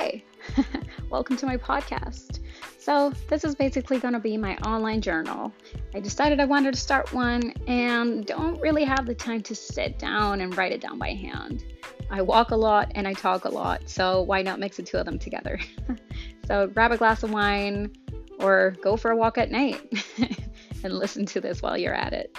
welcome to my podcast. So, this is basically going to be my online journal. I decided I wanted to start one and don't really have the time to sit down and write it down by hand. I walk a lot and I talk a lot, so why not mix the two of them together? so, grab a glass of wine or go for a walk at night and listen to this while you're at it.